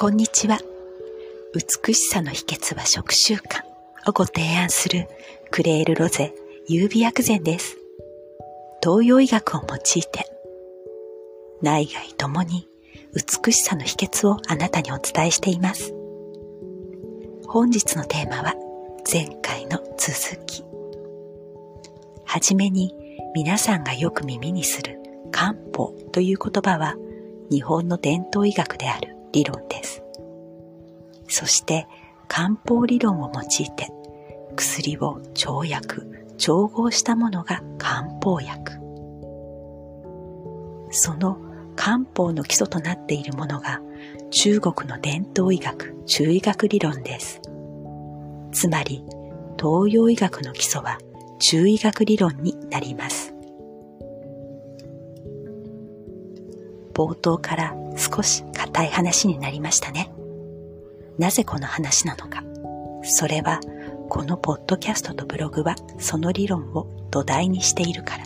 こんにちは。美しさの秘訣は食習慣をご提案するクレールロゼ優美薬膳です。東洋医学を用いて内外ともに美しさの秘訣をあなたにお伝えしています。本日のテーマは前回の続き。はじめに皆さんがよく耳にする漢方という言葉は日本の伝統医学である理論です。そして漢方理論を用いて薬を調薬、調合したものが漢方薬。その漢方の基礎となっているものが中国の伝統医学、中医学理論です。つまり東洋医学の基礎は中医学理論になります。冒頭から少し硬い話になりましたね。なぜこの話なのか。それは、このポッドキャストとブログはその理論を土台にしているから。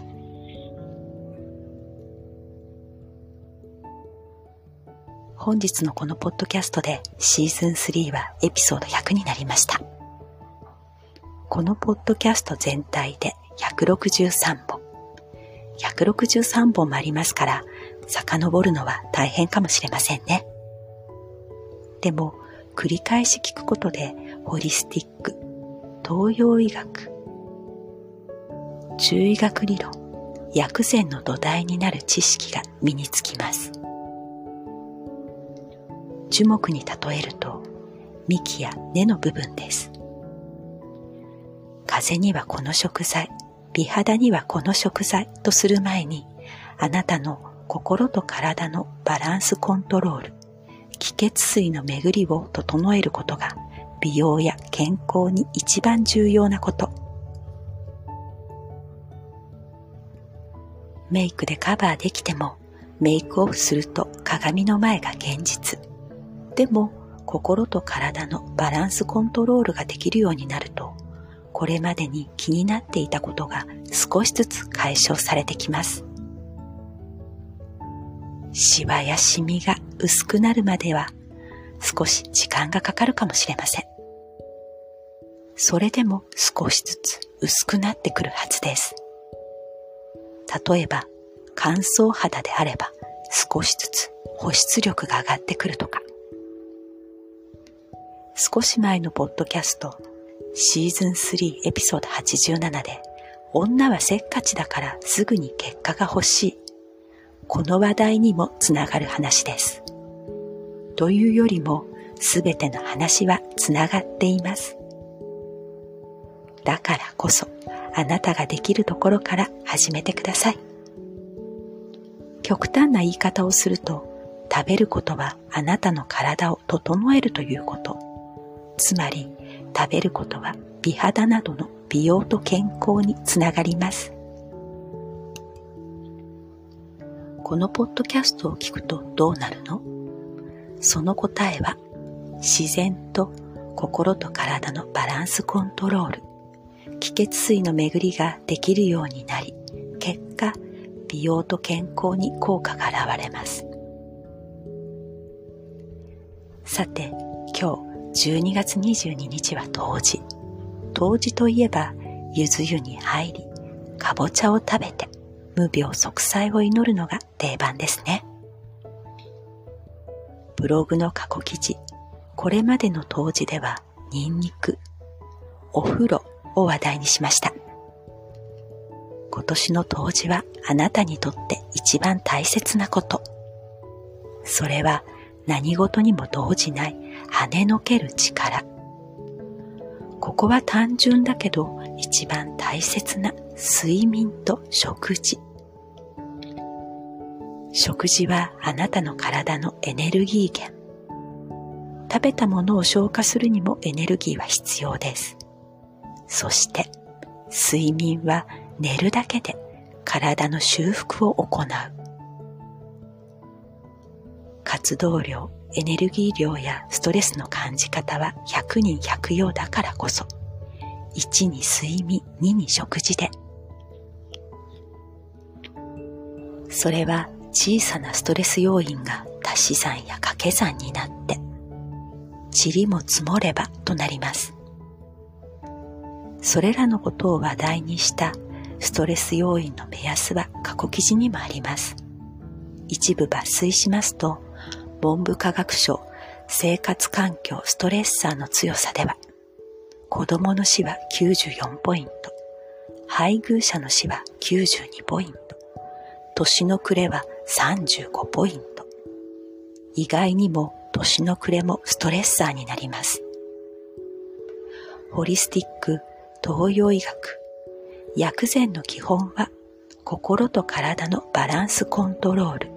本日のこのポッドキャストでシーズン3はエピソード100になりました。このポッドキャスト全体で163本。163本もありますから、遡るのは大変かもしれませんね。でも、繰り返し聞くことで、ホリスティック、東洋医学、中医学理論、薬膳の土台になる知識が身につきます。樹木に例えると、幹や根の部分です。風にはこの食材、美肌にはこの食材とする前に、あなたの心と体のバランスコントロール、気血水の巡りを整えることが美容や健康に一番重要なこと。メイクでカバーできてもメイクオフすると鏡の前が現実。でも心と体のバランスコントロールができるようになるとこれまでに気になっていたことが少しずつ解消されてきます。シワやシミが薄くなるまでは少し時間がかかるかもしれません。それでも少しずつ薄くなってくるはずです。例えば乾燥肌であれば少しずつ保湿力が上がってくるとか。少し前のポッドキャストシーズン3エピソード87で女はせっかちだからすぐに結果が欲しいこの話題にもつながる話です。というよりも、すべての話はつながっています。だからこそ、あなたができるところから始めてください。極端な言い方をすると、食べることはあなたの体を整えるということ。つまり、食べることは美肌などの美容と健康につながります。このポッドキャストを聞くとどうなるの？その答えは自然と心と体のバランスコントロール、気血水の巡りができるようになり、結果、美容と健康に効果が現れます。さて、今日12月22日は冬至。冬至といえば、ゆず湯に入り、かぼちゃを食べて、無病息災を祈るのが定番ですね。ブログの過去記事、これまでの当時ではニンニク、お風呂を話題にしました。今年の冬至はあなたにとって一番大切なこと。それは何事にも動じない跳ねのける力。ここは単純だけど一番大切な睡眠と食事。食事はあなたの体のエネルギー源。食べたものを消化するにもエネルギーは必要です。そして、睡眠は寝るだけで体の修復を行う。活動量、エネルギー量やストレスの感じ方は100人100用だからこそ、1に睡眠、2に食事で。それは小さなストレス要因が足し算や掛け算になって塵も積もればとなります。それらのことを話題にしたストレス要因の目安は過去記事にもあります。一部抜粋しますと、文部科学省生活環境ストレッサーの強さでは、子供の死は94ポイント、配偶者の死は92ポイント、年の暮れは35ポイント。意外にも年の暮れもストレッサーになります。ホリスティック東洋医学薬膳の基本は心と体のバランスコントロール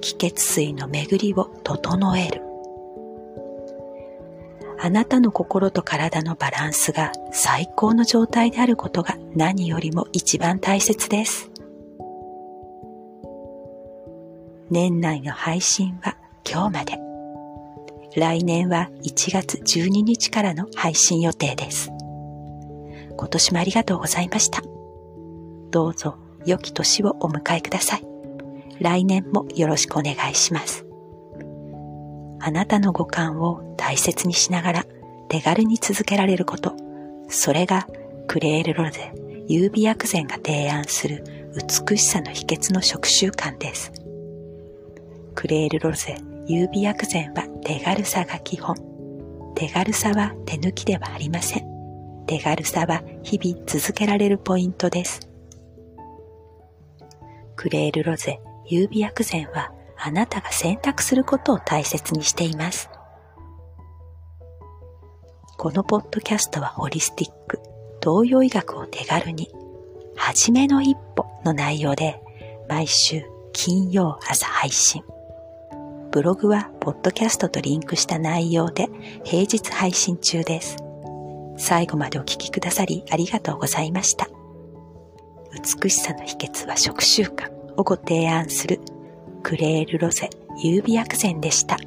気血水の巡りを整えるあなたの心と体のバランスが最高の状態であることが何よりも一番大切です。年内の配信は今日まで。来年は1月12日からの配信予定です。今年もありがとうございました。どうぞ良き年をお迎えください。来年もよろしくお願いします。あなたの五感を大切にしながら手軽に続けられること。それがクレールロゼ優美薬膳が提案する美しさの秘訣の食習慣です。クレールロゼ優美薬膳は手軽さが基本。手軽さは手抜きではありません。手軽さは日々続けられるポイントです。クレールロゼ優美薬膳はあなたが選択することを大切にしています。このポッドキャストはホリスティック、東洋医学を手軽に、はじめの一歩の内容で、毎週金曜朝配信。ブログはポッドキャストとリンクした内容で平日配信中です。最後までお聴きくださりありがとうございました。美しさの秘訣は食習慣をご提案するクレールロゼ優美薬膳でした。